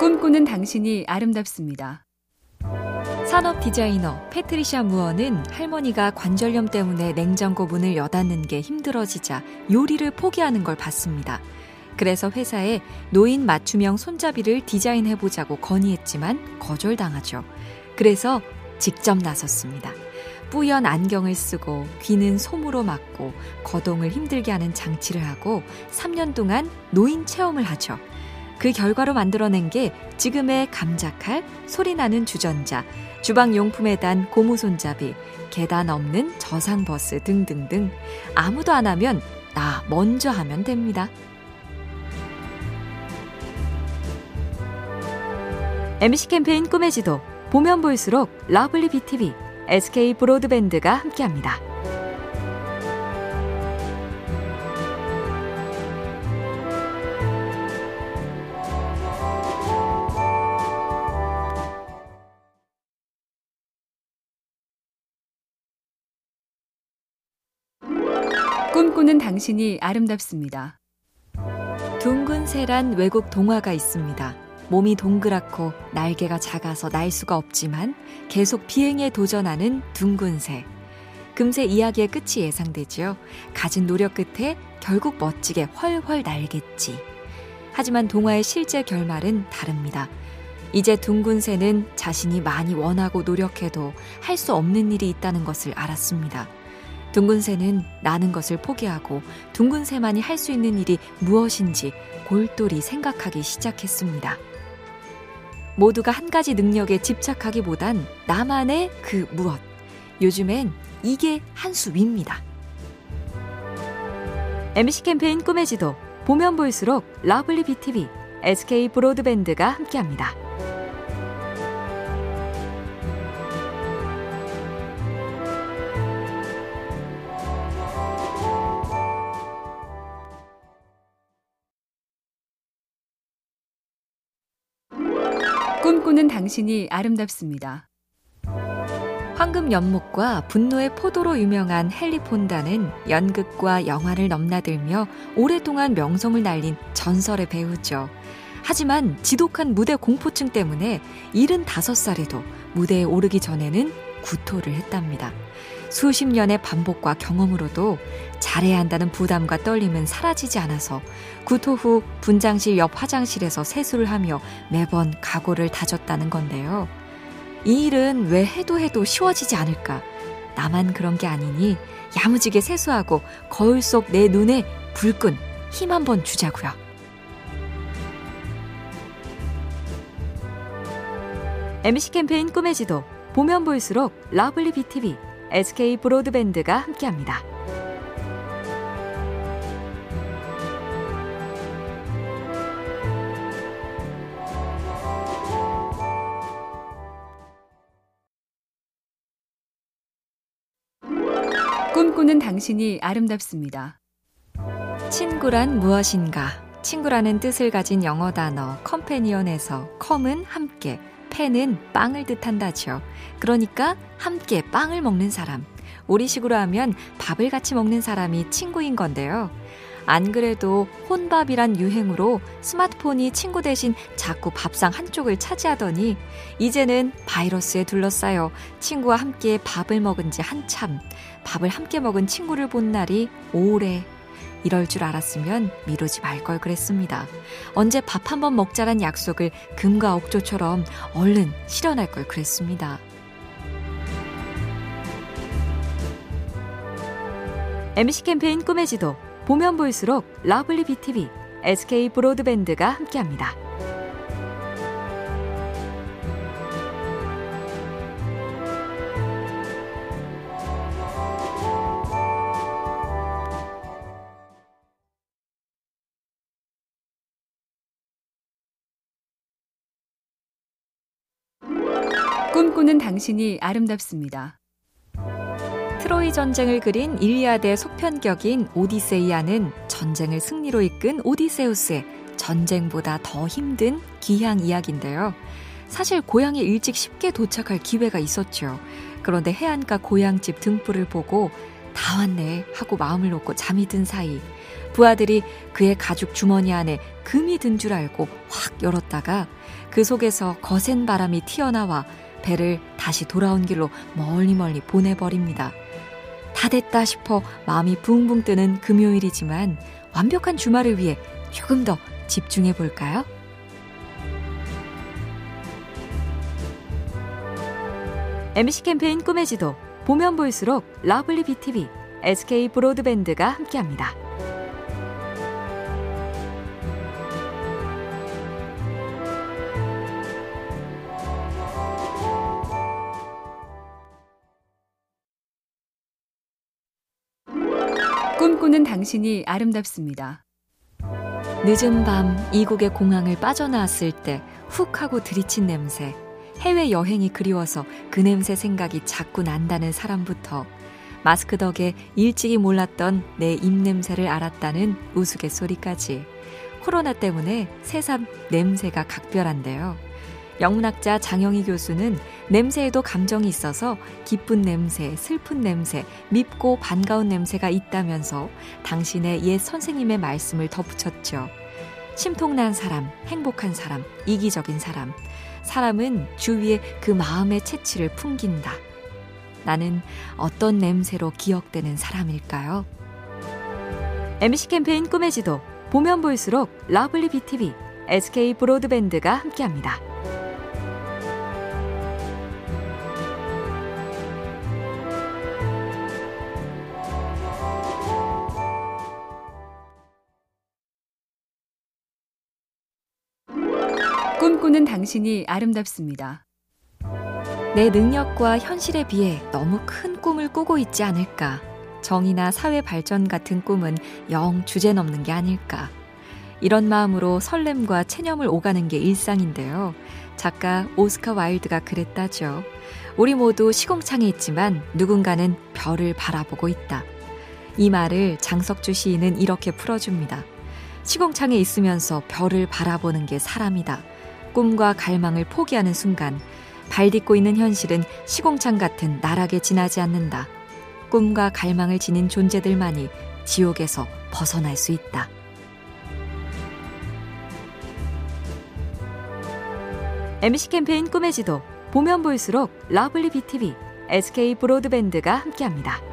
꿈꾸는 당신이 아름답습니다. 산업 디자이너 패트리샤 무어는 할머니가 관절염 때문에 냉장고 문을 여닫는 게 힘들어지자 요리를 포기하는 걸 봤습니다. 그래서 회사에 노인 맞춤형 손잡이를 디자인해보자고 건의했지만 거절당하죠. 그래서 직접 나섰습니다. 뿌연 안경을 쓰고 귀는 솜으로 막고 거동을 힘들게 하는 장치를 하고 3년 동안 노인 체험을 하죠. 그 결과로 만들어낸 게 지금의 감자칼, 소리나는 주전자, 주방 용품에 단 고무 손잡이, 계단 없는 저상버스 등등등 아무도 안 하면 나 먼저 하면 됩니다. MC 캠페인 꿈의 지도 보면 볼수록 lovely BTV, SK 브로드밴드가 함께합니다. 꿈꾸는 당신이 아름답습니다. 둥근 새란 외국 동화가 있습니다. 몸이 동그랗고 날개가 작아서 날 수가 없지만 계속 비행에 도전하는 둥근 새. 금세 이야기의 끝이 예상되지요. 가진 노력 끝에 결국 멋지게 훨훨 날겠지. 하지만 동화의 실제 결말은 다릅니다. 이제 둥근 새는 자신이 많이 원하고 노력해도 할 수 없는 일이 있다는 것을 알았습니다. 둥근 새는 나는 것을 포기하고 둥근 새만이 할 수 있는 일이 무엇인지 골똘히 생각하기 시작했습니다. 모두가 한 가지 능력에 집착하기보단 나만의 그 무엇. 요즘엔 이게 한 수 위입니다. MC 캠페인 꿈의 지도 보면 볼수록 lovely BTV, SK 브로드밴드가 함께합니다. 꿈꾸는 당신이 아름답습니다. 황금 연목과 분노의 포도로 유명한 헨리 폰다는 연극과 영화를 넘나들며 오랫동안 명성을 날린 전설의 배우죠. 하지만 지독한 무대 공포증 때문에 75살에도 무대에 오르기 전에는 구토를 했답니다. 수십 년의 반복과 경험으로도 잘해야 한다는 부담과 떨림은 사라지지 않아서 구토 후 분장실 옆 화장실에서 세수를 하며 매번 각오를 다졌다는 건데요. 이 일은 왜 해도 해도 쉬워지지 않을까? 나만 그런 게 아니니 야무지게 세수하고 거울 속 내 눈에 불끈 힘 한번 주자고요. MC 캠페인 꿈의 지도 보면 볼수록 lovely BTV SK 브로드밴드가 함께합니다. 꿈꾸는 당신이 아름답습니다. 친구란 무엇인가? 친구라는 뜻을 가진 영어 단어 컴패니언에서 컴은 함께, 팬은 빵을 뜻한다죠. 그러니까 함께 빵을 먹는 사람. 우리식으로 하면 밥을 같이 먹는 사람이 친구인 건데요. 안 그래도 혼밥이란 유행으로 스마트폰이 친구 대신 자꾸 밥상 한쪽을 차지하더니 이제는 바이러스에 둘러싸여 친구와 함께 밥을 먹은 지 한참, 밥을 함께 먹은 친구를 본 날이 오래 이럴 줄 알았으면 미루지 말 걸 그랬습니다. 언제 밥 한 번 먹자란 약속을 금과옥조처럼 얼른 실현할 걸 그랬습니다. MC 캠페인 꿈의 지도 보면 볼수록 lovely BTV, SK 브로드밴드가 함께합니다. 꿈꾸는 당신이 아름답습니다. 트로이 전쟁을 그린 일리아드의 속편격인 오디세이아는 전쟁을 승리로 이끈 오디세우스의 전쟁보다 더 힘든 기향 이야기인데요. 사실 고향에 일찍 쉽게 도착할 기회가 있었죠. 그런데 해안가 고향집 등불을 보고 다 왔네 하고 마음을 놓고 잠이 든 사이 부하들이 그의 가죽 주머니 안에 금이 든 줄 알고 확 열었다가 그 속에서 거센 바람이 튀어나와 배를 다시 돌아온 길로 멀리 멀리 보내버립니다. 다 됐다 싶어 마음이 붕붕 뜨는 금요일이지만 완벽한 주말을 위해 조금 더 집중해 볼까요? MC 캠페인 꿈의 지도 보면 볼수록 lovely BTV, SK 브로드밴드가 함께합니다. 꿈꾸는 당신이 아름답습니다. 늦은 밤 이국의 공항을 빠져나왔을 때 훅 하고 들이친 냄새. 해외 여행이 그리워서 그 냄새 생각이 자꾸 난다는 사람부터 마스크 덕에 일찍이 몰랐던 내 입냄새를 알았다는 우스갯소리까지 코로나 때문에 새삼 냄새가 각별한데요. 영문학자 장영희 교수는 냄새에도 감정이 있어서 기쁜 냄새, 슬픈 냄새, 밉고 반가운 냄새가 있다면서 당신의 옛 선생님의 말씀을 덧붙였죠. 심통난 사람, 행복한 사람, 이기적인 사람. 사람은 주위에 그 마음의 체취를 풍긴다. 나는 어떤 냄새로 기억되는 사람일까요? MC 캠페인 꿈의 지도, 보면 볼수록 lovely BTV, SK 브로드밴드가 함께합니다. 꿈꾸는 당신이 아름답습니다. 내 능력과 현실에 비해 너무 큰 꿈을 꾸고 있지 않을까. 정의나 사회 발전 같은 꿈은 영 주제 넘는 게 아닐까. 이런 마음으로 설렘과 체념을 오가는 게 일상인데요. 작가 오스카 와일드가 그랬다죠. 우리 모두 시공창에 있지만 누군가는 별을 바라보고 있다. 이 말을 장석주 시인은 이렇게 풀어줍니다. 시궁창에 있으면서 별을 바라보는 게 사람이다. 꿈과 갈망을 포기하는 순간 발 딛고 있는 현실은 시궁창 같은 나락에 지나지 않는다. 꿈과 갈망을 지닌 존재들만이 지옥에서 벗어날 수 있다. MC 캠페인 꿈의 지도 보면 볼수록 lovely BTV, SK 브로드밴드가 함께합니다.